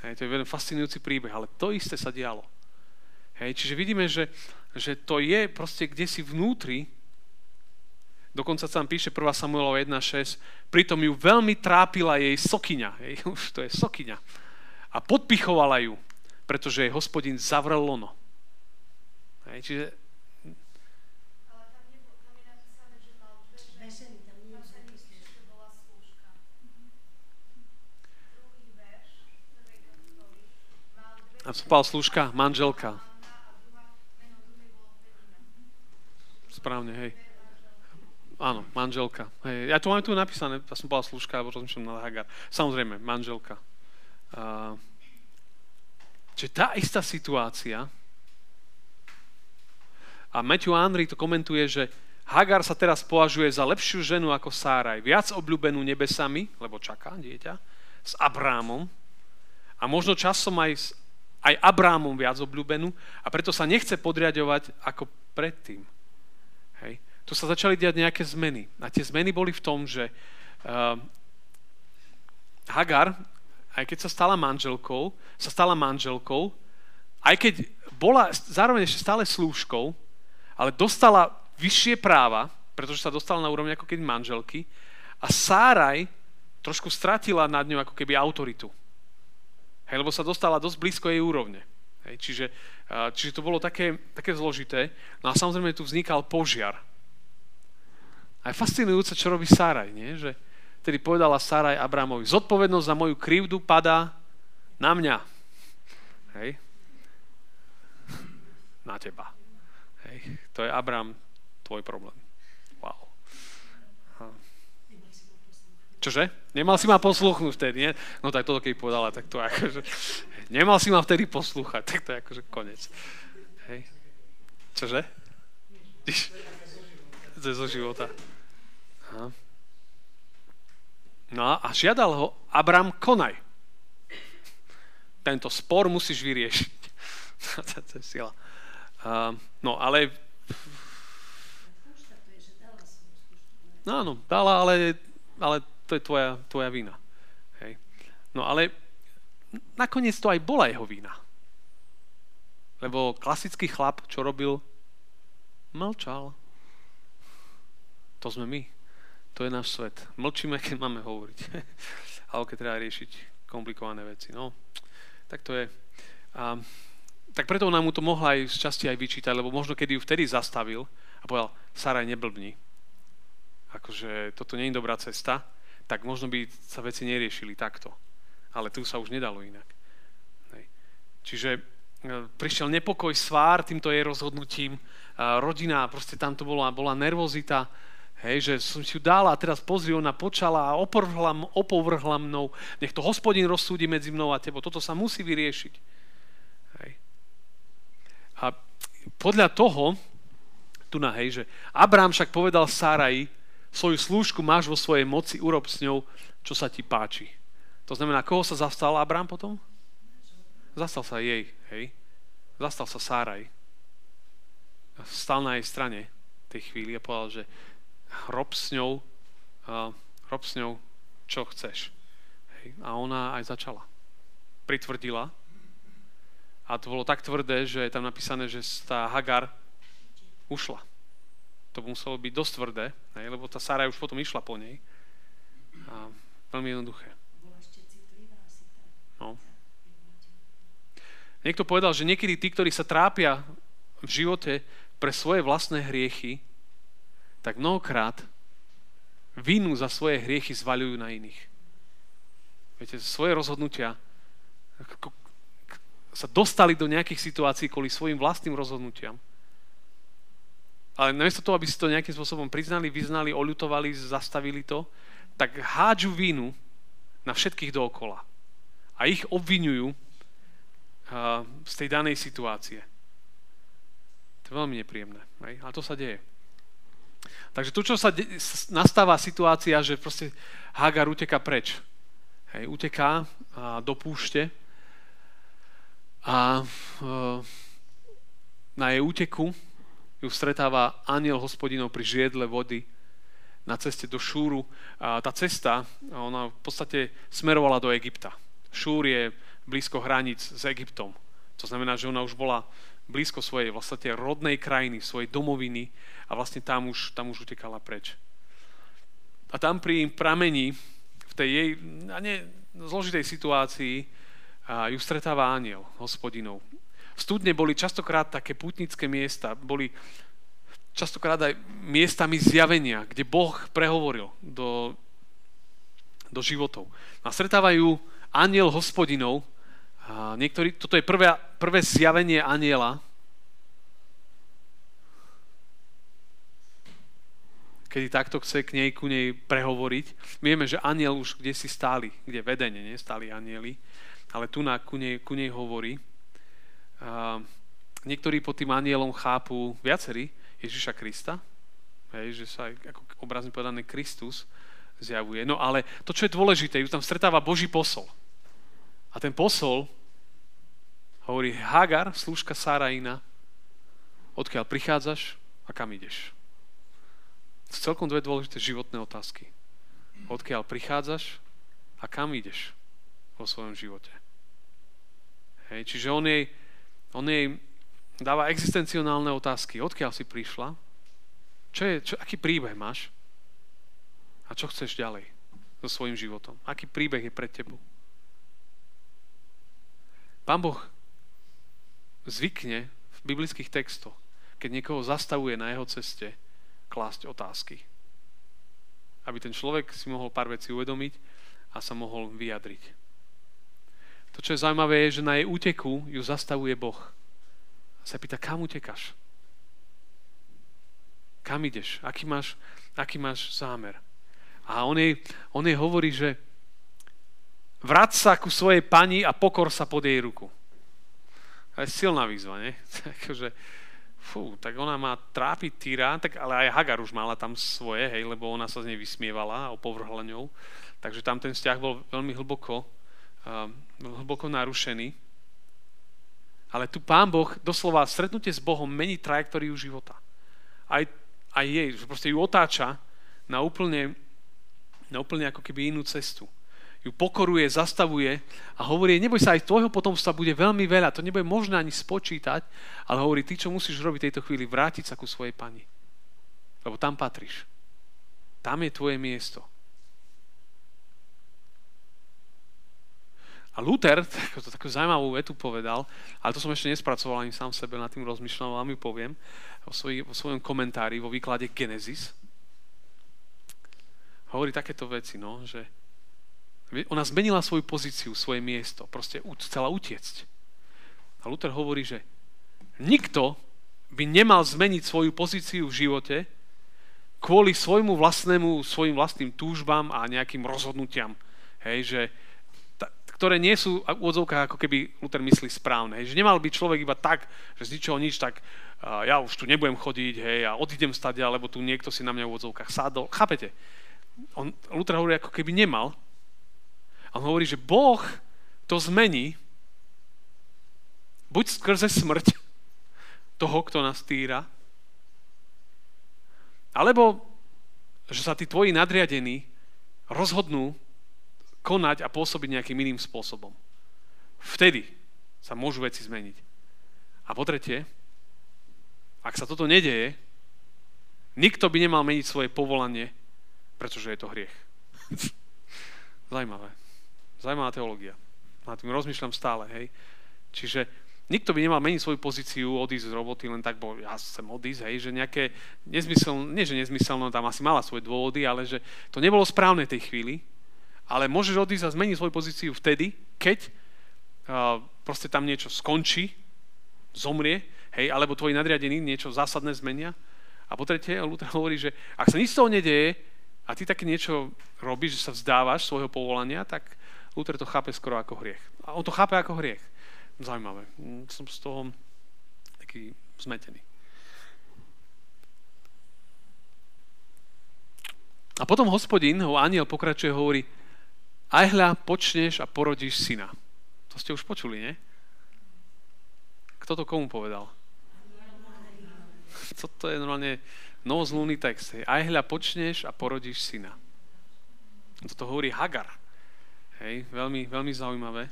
Hej, to je veľmi fascinujúci príbeh, ale to isté sa dialo. Hej, čiže vidíme, že, že to je proste kde si vnútri, dokonca tam píše 1 Samuelova 1.6, pritom ju veľmi trápila jej sokyňa, hej, *laughs* už to je sokyňa, a podpichovala ju, pretože jej hospodin zavrel lono. Hej, čiže A spal služka, manželka. Správne, hej. Áno, manželka. Hej. Ja tu mám tu napísané, ja som povedal služka, alebo rozmýšľam na Hagar. Samozrejme, manželka. Uh, čiže tá istá situácia, a Matthew Henry to komentuje, že Hagar sa teraz považuje za lepšiu ženu ako Sáraj, viac obľúbenú nebesami, lebo čaká dieťa, s Abrámom a možno časom aj s aj Abrámom viac obľúbenú a preto sa nechce podriadovať ako predtým. Tu sa začali diať nejaké zmeny. A tie zmeny boli v tom, že uh, Hagar, aj keď sa stala manželkou, sa stala manželkou, aj keď bola zároveň ešte stále slúžkou, ale dostala vyššie práva, pretože sa dostala na úroveň ako keby manželky a Sáraj trošku stratila nad ňou ako keby autoritu. Hej, lebo sa dostala dosť blízko jej úrovne. Hej, čiže, čiže to bolo také, také zložité. No a samozrejme tu vznikal požiar. A je fascinujúce, čo robí Sáraj, nie? Že tedy povedala Sáraj Abramovi, zodpovednosť za moju krivdu padá na mňa. Hej. Na teba. Hej. To je Abram, tvoj problém. Čože? Nemal si ma posluchnúť vtedy, nie? No tak toto keď povedala, tak to akože... Nemal si ma vtedy poslúchať, tak to je akože konec. Hej. Čože? To je zo života. Aha. No a žiadal ho Abram, konaj. Tento spor musíš vyriešiť. *laughs* to je sila. Uh, no ale... No áno, dala, ale, ale to je tvoja, tvoja vina. Hej. No ale nakoniec to aj bola jeho vina. Lebo klasický chlap, čo robil? Mlčal. To sme my. To je náš svet. Mlčíme, keď máme hovoriť. *laughs* Alebo keď treba riešiť komplikované veci. No, tak to je. A tak preto ona mu to mohla aj z časti aj vyčítať, lebo možno kedy ju vtedy zastavil a povedal, Saraj, neblbni. Akože toto nie je dobrá cesta, tak možno by sa veci neriešili takto. Ale tu sa už nedalo inak. Hej. Čiže e, prišiel nepokoj, svár týmto jej rozhodnutím, rodina, proste tam to bola, bola nervozita, Hej, že som si ju dala a teraz pozri, ona počala a opovrhla, opovrhla mnou. Nech to hospodin rozsúdi medzi mnou a tebou. Toto sa musí vyriešiť. Hej. A podľa toho, tu na hej, že Abrám však povedal Sárai, svoju slúžku máš vo svojej moci, urob s ňou, čo sa ti páči. To znamená, koho sa zastal Abrám potom? Zastal sa jej, hej. Zastal sa Sáraj. Stal na jej strane tej chvíli a povedal, že rob s ňou, uh, rob s ňou, čo chceš. Hej. A ona aj začala. Pritvrdila. A to bolo tak tvrdé, že je tam napísané, že tá Hagar ušla. To muselo byť dosť tvrdé, hej, lebo tá Sara už potom išla po nej. A veľmi jednoduché. No. Niekto povedal, že niekedy tí, ktorí sa trápia v živote pre svoje vlastné hriechy, tak mnohokrát vinu za svoje hriechy zvaľujú na iných. Viete, svoje rozhodnutia sa dostali do nejakých situácií kvôli svojim vlastným rozhodnutiam. Ale namiesto toho, aby si to nejakým spôsobom priznali, vyznali, oľutovali, zastavili to, tak hádžu vínu na všetkých dookola. A ich obvinujú z tej danej situácie. To je veľmi nepríjemné. Hej? Ale to sa deje. Takže tu, čo sa de- nastáva situácia, že proste Hagar uteka preč. Hej, uteká a do púšte a e, na jej úteku ju stretáva aniel hospodinov pri žiedle vody na ceste do Šúru. A tá cesta, ona v podstate smerovala do Egypta. Šúr je blízko hraníc s Egyptom. To znamená, že ona už bola blízko svojej vlastne rodnej krajiny, svojej domoviny a vlastne tam už, tam už utekala preč. A tam pri pramení, v tej jej a nie, zložitej situácii, a ju stretáva aniel, hospodinov. V studne boli častokrát také putnické miesta, boli častokrát aj miestami zjavenia, kde Boh prehovoril do, do životov. A stretávajú aniel hospodinov, a niektorí, toto je prvé, prvé zjavenie aniela, kedy takto chce k nej, ku nej prehovoriť. Vieme, že aniel už kde si stáli, kde vedenie, nie stáli anieli, ale tu na, ku, nej, ku nej hovorí. A niektorí pod tým anielom chápu viacerí Ježiša Krista, hej, že sa ako obrazne povedané Kristus zjavuje. No ale to, čo je dôležité, ju tam stretáva Boží posol. A ten posol hovorí Hagar, slúžka Sáraina, odkiaľ prichádzaš a kam ideš celkom dve dôležité životné otázky. Odkiaľ prichádzaš a kam ideš vo svojom živote. Hej, čiže on jej, on jej dáva existencionálne otázky. Odkiaľ si prišla? Čo je, čo, aký príbeh máš? A čo chceš ďalej so svojím životom? Aký príbeh je pred tebou? Pán Boh zvykne v biblických textoch, keď niekoho zastavuje na jeho ceste, klásť otázky. Aby ten človek si mohol pár vecí uvedomiť a sa mohol vyjadriť. To, čo je zaujímavé, je, že na jej úteku ju zastavuje Boh. A sa pýta, kam utekaš? Kam ideš? Aký máš, aký máš zámer? A on jej, on jej hovorí, že vrát sa ku svojej pani a pokor sa pod jej ruku. To je silná výzva, nie? Takže, *laughs* fú, tak ona má trápiť Týra, tak ale aj Hagar už mala tam svoje, hej, lebo ona sa z nej vysmievala a opovrhla ňou. Takže tam ten vzťah bol veľmi hlboko, uh, hlboko narušený. Ale tu Pán Boh, doslova stretnutie s Bohom mení trajektóriu života. Aj, aj jej, že proste ju otáča na úplne, na úplne ako keby inú cestu ju pokoruje, zastavuje a hovorí, neboj sa, aj tvojho potomstva bude veľmi veľa, to nebude možné ani spočítať, ale hovorí, ty, čo musíš robiť tejto chvíli, vrátiť sa ku svojej pani. Lebo tam patríš. Tam je tvoje miesto. A Luther *laughs* to takú zaujímavú vetu povedal, ale to som ešte nespracoval ani sám sebe, nad tým rozmýšľal, ale mi poviem, vo, svoj, vo svojom komentári, vo výklade Genesis. Hovorí takéto veci, no, že ona zmenila svoju pozíciu, svoje miesto, proste chcela utiecť. A Luther hovorí, že nikto by nemal zmeniť svoju pozíciu v živote kvôli svojmu vlastnému, svojim vlastným túžbám a nejakým rozhodnutiam. Hej, že ktoré nie sú v úvodzovkách ako keby Luther myslí správne. Hej. Že nemal byť človek iba tak, že z ničoho nič, tak uh, ja už tu nebudem chodiť, hej, a odídem stade, alebo tu niekto si na mňa v úvodzovkách sádol. Chápete? On, Luther hovorí, ako keby nemal. A on hovorí, že Boh to zmení buď skrze smrť toho, kto nás týra, alebo že sa tí tvoji nadriadení rozhodnú konať a pôsobiť nejakým iným spôsobom. Vtedy sa môžu veci zmeniť. A po tretie, ak sa toto nedeje, nikto by nemal meniť svoje povolanie, pretože je to hriech. *laughs* Zajímavé. Zajímavá teológia. Na tým rozmýšľam stále, hej. Čiže nikto by nemal meniť svoju pozíciu, odísť z roboty len tak, bo ja chcem odísť, hej, že nejaké nezmysel, nie že nezmyselno, tam asi mala svoje dôvody, ale že to nebolo správne tej chvíli, ale môžeš odísť a zmeniť svoju pozíciu vtedy, keď uh, proste tam niečo skončí, zomrie, hej, alebo tvoji nadriadení niečo zásadné zmenia. A po tretie, Luther hovorí, že ak sa nič z toho nedeje a ty také niečo robíš, že sa vzdávaš svojho povolania, tak Luther to chápe skoro ako hriech. A on to chápe ako hriech. Zaujímavé. Som z toho taký zmetený. A potom hospodin, ho aniel pokračuje, hovorí, aj hľa, počneš a porodíš syna. To ste už počuli, nie? Kto to komu povedal? *laughs* Toto je normálne novozlúny text. Aj hľa, počneš a porodíš syna. Toto hovorí Hagar. Hej, veľmi, veľmi zaujímavé.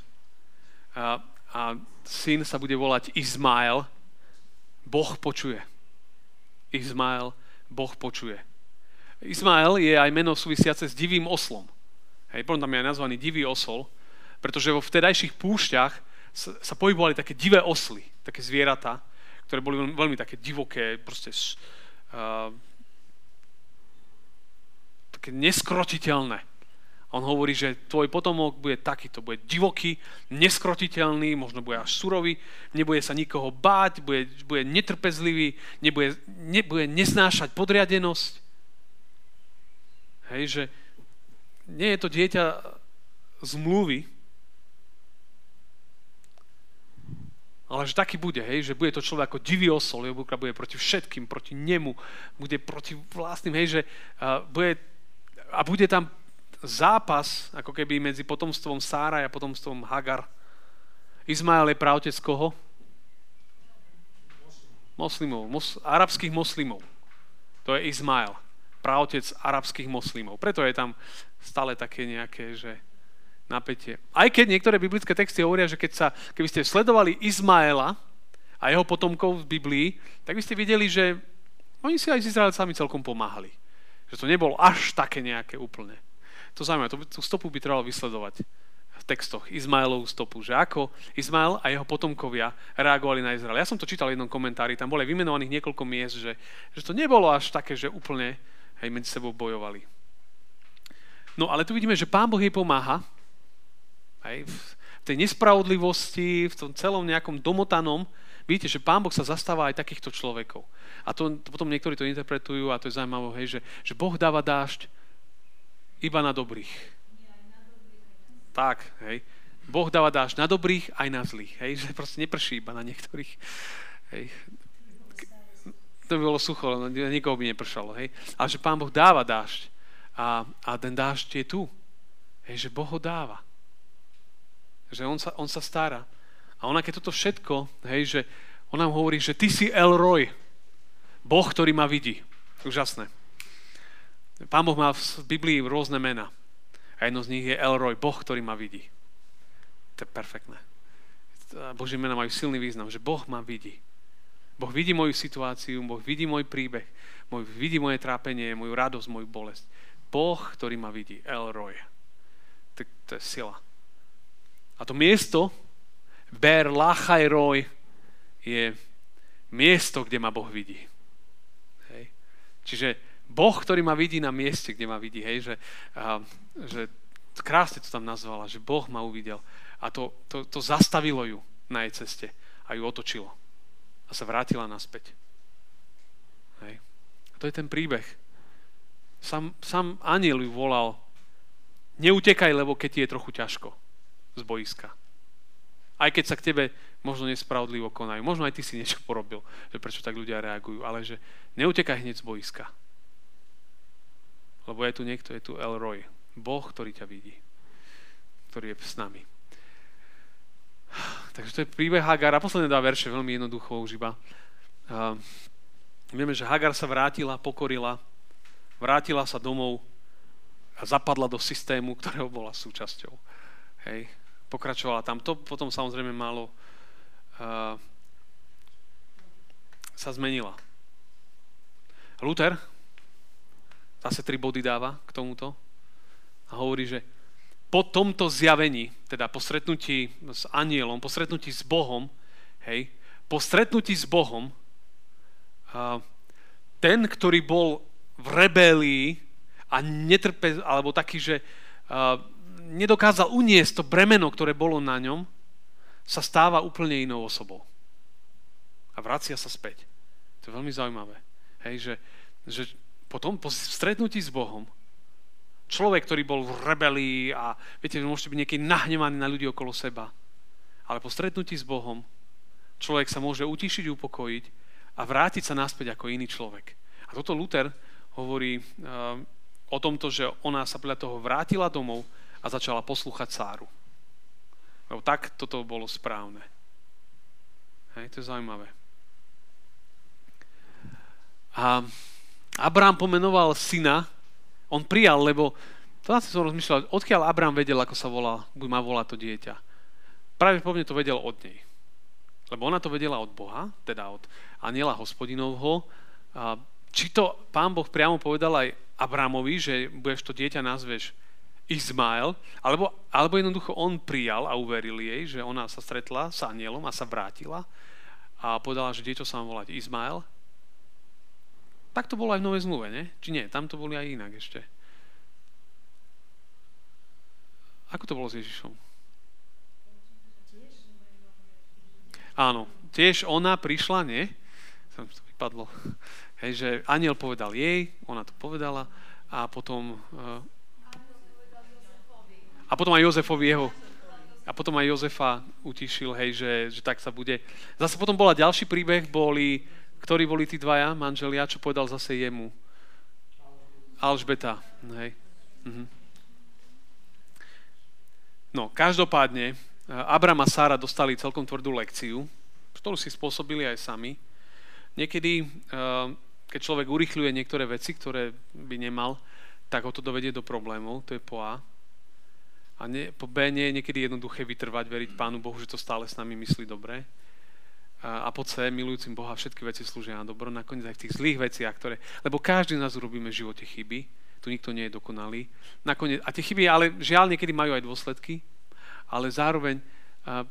A, a syn sa bude volať Izmael. Boh počuje. Izmael, Boh počuje. Izmael je aj meno súvisiace s divým oslom. Hej, potom tam je aj nazvaný divý osol, pretože vo vtedajších púšťach sa, sa pohybovali také divé osly, také zvieratá, ktoré boli veľmi, veľmi také divoké, proste uh, také neskrotiteľné. On hovorí, že tvoj potomok bude takýto, bude divoký, neskrotiteľný, možno bude až surový, nebude sa nikoho báť, bude, bude netrpezlivý, nebude, nebude neznášať podriadenosť. Hej, že, nie je to dieťa zmluvy, ale že taký bude, hej, že bude to človek ako divý osol, jeho bude proti všetkým, proti nemu, bude proti vlastným, hej, že uh, bude, a bude tam zápas, ako keby medzi potomstvom Sára a potomstvom Hagar. Izmael je pravtec koho? Moslimov, mos, arabských moslimov. To je Izmael, pravtec arabských moslimov. Preto je tam stále také nejaké, že napätie. Aj keď niektoré biblické texty hovoria, že keď sa, keby ste sledovali Izmaela a jeho potomkov v Biblii, tak by ste videli, že oni si aj s Izraelcami celkom pomáhali. Že to nebolo až také nejaké úplne. To zaujímavé, to, tú stopu by trebalo vysledovať v textoch, Izmaelovú stopu, že ako Izmael a jeho potomkovia reagovali na Izrael. Ja som to čítal v jednom komentári, tam boli vymenovaných niekoľko miest, že, že to nebolo až také, že úplne hej, medzi sebou bojovali. No ale tu vidíme, že Pán Boh jej pomáha. Aj v tej nespravodlivosti, v tom celom nejakom domotanom, vidíte, že Pán Boh sa zastáva aj takýchto človekov. A to, potom niektorí to interpretujú a to je zaujímavé, hej, že, že Boh dáva dážď iba na dobrých. Tak, hej. Boh dáva dážď na dobrých aj na zlých. Hej, že proste neprší iba na niektorých. Hej. To by bolo sucho, nikoho by nepršalo. Hej. Ale že Pán Boh dáva dážď a, a ten dážď je tu. Hej, že Boh ho dáva. Že on sa, on sa stará. A ona, keď toto všetko, hej, že on nám hovorí, že ty si Elroy, Boh, ktorý ma vidí. Úžasné. Pán Boh má v Biblii rôzne mena. A jedno z nich je Elroy, Boh, ktorý ma vidí. To je perfektné. Božie mena majú silný význam, že Boh ma vidí. Boh vidí moju situáciu, Boh vidí môj príbeh, môj, vidí moje trápenie, moju radosť, moju bolesť. Boh, ktorý ma vidí, Elroy. To, to je sila. A to miesto, Ber Lachajroj, je miesto, kde ma Boh vidí. Hej. Čiže Boh, ktorý ma vidí na mieste, kde ma vidí, hej, že, a, že krásne to tam nazvala, že Boh ma uvidel. A to, to, to zastavilo ju na jej ceste a ju otočilo. A sa vrátila naspäť. Hej. A to je ten príbeh. Sam, sam aniel ju volal, neutekaj, lebo keď ti je trochu ťažko z boiska. Aj keď sa k tebe možno nespravodlivo konajú. Možno aj ty si niečo porobil, že prečo tak ľudia reagujú. Ale že neutekaj hneď z boiska. Lebo je tu niekto, je tu Elroy. Boh, ktorý ťa vidí. Ktorý je s nami. Takže to je príbeh Hagar. A posledné dva verše, veľmi jednoducho už iba. Uh, vieme, že Hagar sa vrátila, pokorila, vrátila sa domov a zapadla do systému, ktorého bola súčasťou. Hej pokračovala tam. To potom samozrejme málo uh, sa zmenila. Luther zase tri body dáva k tomuto a hovorí, že po tomto zjavení, teda po stretnutí s anielom, po stretnutí s Bohom, hej, po stretnutí s Bohom, ten, ktorý bol v rebelii a netrpe, alebo taký, že nedokázal uniesť to bremeno, ktoré bolo na ňom, sa stáva úplne inou osobou. A vracia sa späť. To je veľmi zaujímavé. Hej, že, že potom po stretnutí s Bohom človek, ktorý bol v rebelii a viete, že môžete byť nieký nahnevaný na ľudí okolo seba, ale po stretnutí s Bohom človek sa môže utišiť, upokojiť a vrátiť sa naspäť ako iný človek. A toto Luther hovorí uh, o tomto, že ona sa podľa toho vrátila domov a začala poslúchať Sáru. Lebo tak toto bolo správne. Hej, to je zaujímavé. A Abrám pomenoval syna, on prijal, lebo to asi som rozmýšľal, odkiaľ Abrám vedel, ako sa volá, má volať to dieťa. Práve povne to vedel od nej. Lebo ona to vedela od Boha, teda od aniela hospodinovho. Či to pán Boh priamo povedal aj Abrámovi, že budeš to dieťa nazveš Izmael, alebo, alebo jednoducho on prijal a uveril jej, že ona sa stretla s anielom a sa vrátila a povedala, že dieťa sa má volať Izmael. Tak to bolo aj v Novej zmluve, nie? Či nie? Tam to boli aj inak ešte. Ako to bolo s Ježišom? Áno, tiež ona prišla, nie? Som to vypadlo. Hej, že aniel povedal jej, ona to povedala a potom uh, a potom aj Jozefovi jeho a potom aj Jozefa utišil, hej, že, že tak sa bude. Zase potom bola ďalší príbeh, boli, ktorí boli tí dvaja manželia, čo povedal zase jemu. Alžbeta, hej. Mhm. No, každopádne, Abram a Sára dostali celkom tvrdú lekciu, ktorú si spôsobili aj sami. Niekedy, eh, keď človek urychľuje niektoré veci, ktoré by nemal, tak ho to dovedie do problémov, to je po A. A nie, po B nie je niekedy jednoduché vytrvať, veriť Pánu Bohu, že to stále s nami myslí dobre. A, po C, milujúcim Boha, všetky veci slúžia na dobro, nakoniec aj v tých zlých veciach, ktoré... Lebo každý z nás urobíme v živote chyby, tu nikto nie je dokonalý. Nakoniec, a tie chyby, ale žiaľ, niekedy majú aj dôsledky, ale zároveň a,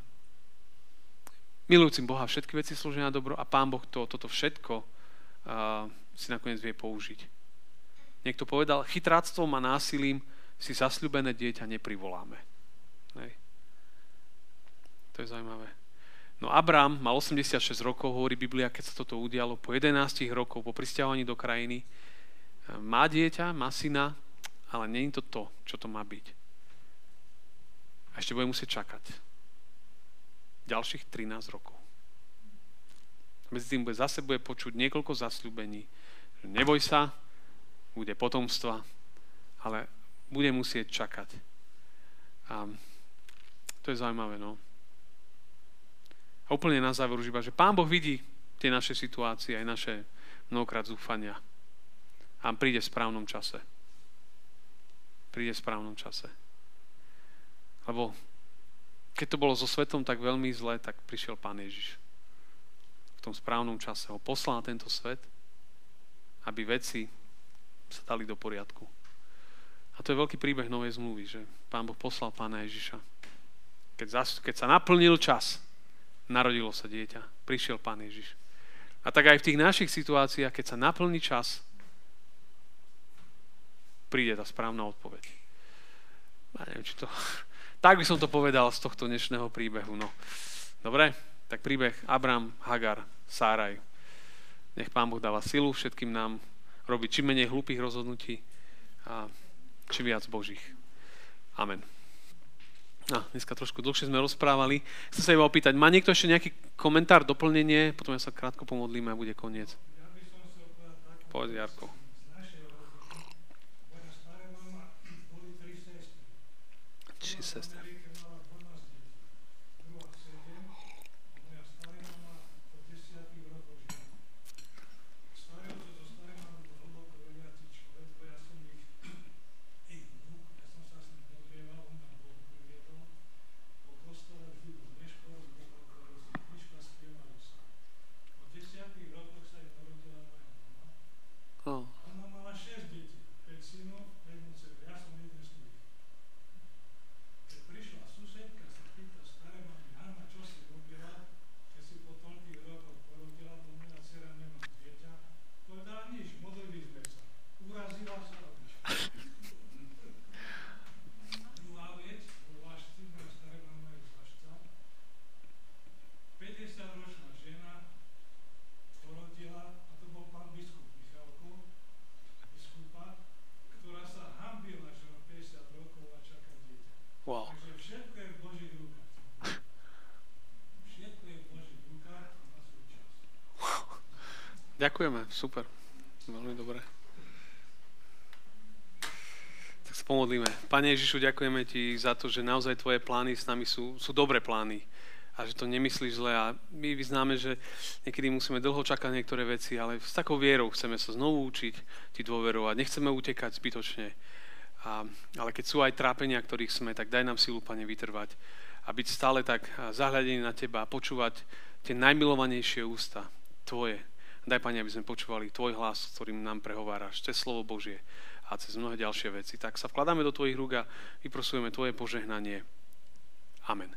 milujúcim Boha, všetky veci slúžia na dobro a Pán Boh to, toto všetko a, si nakoniec vie použiť. Niekto povedal, chytráctvom a násilím si zasľubené dieťa neprivoláme. Hej. To je zaujímavé. No Abrám mal 86 rokov, hovorí Biblia, keď sa toto udialo, po 11 rokov, po prisťahovaní do krajiny. Má dieťa, má syna, ale je to to, čo to má byť. A ešte bude musieť čakať. Ďalších 13 rokov. Medzi tým bude zase bude počuť niekoľko zasľúbení. Neboj sa, bude potomstva, ale bude musieť čakať. A to je zaujímavé, no. A úplne na záver už iba, že Pán Boh vidí tie naše situácie, aj naše mnohokrát zúfania. A príde v správnom čase. Príde v správnom čase. Lebo keď to bolo so svetom tak veľmi zle, tak prišiel Pán Ježiš. V tom správnom čase ho poslal na tento svet, aby veci sa dali do poriadku. A to je veľký príbeh Novej zmluvy, že Pán Boh poslal Pána Ježiša. Keď, zas, keď sa naplnil čas, narodilo sa dieťa, prišiel Pán Ježiš. A tak aj v tých našich situáciách, keď sa naplní čas, príde tá správna odpoveď. Ja neviem, či to... *laughs* Tak by som to povedal z tohto dnešného príbehu. No. Dobre? Tak príbeh Abram, Hagar, Sáraj. Nech Pán Boh dáva silu všetkým nám robiť čím menej hlúpých rozhodnutí a čím viac Božích. Amen. No, dneska trošku dlhšie sme rozprávali. Chcem sa iba opýtať, má niekto ešte nejaký komentár, doplnenie? Potom ja sa krátko pomodlíme a bude koniec. Povedz, Jarko. Či sestry. Ďakujeme, super. Veľmi dobre. Tak sa pomodlíme. Pane Ježišu, ďakujeme Ti za to, že naozaj Tvoje plány s nami sú, sú dobré plány a že to nemyslíš zle a my vyznáme, že niekedy musíme dlho čakať niektoré veci, ale s takou vierou chceme sa znovu učiť Ti dôverovať. Nechceme utekať zbytočne. A, ale keď sú aj trápenia, ktorých sme, tak daj nám silu, Pane, vytrvať a byť stále tak zahľadený na Teba a počúvať tie najmilovanejšie ústa Tvoje, Daj, Pane, aby sme počúvali Tvoj hlas, ktorým nám prehováraš, cez slovo Božie a cez mnohé ďalšie veci. Tak sa vkladáme do Tvojich rúk a vyprosujeme Tvoje požehnanie. Amen.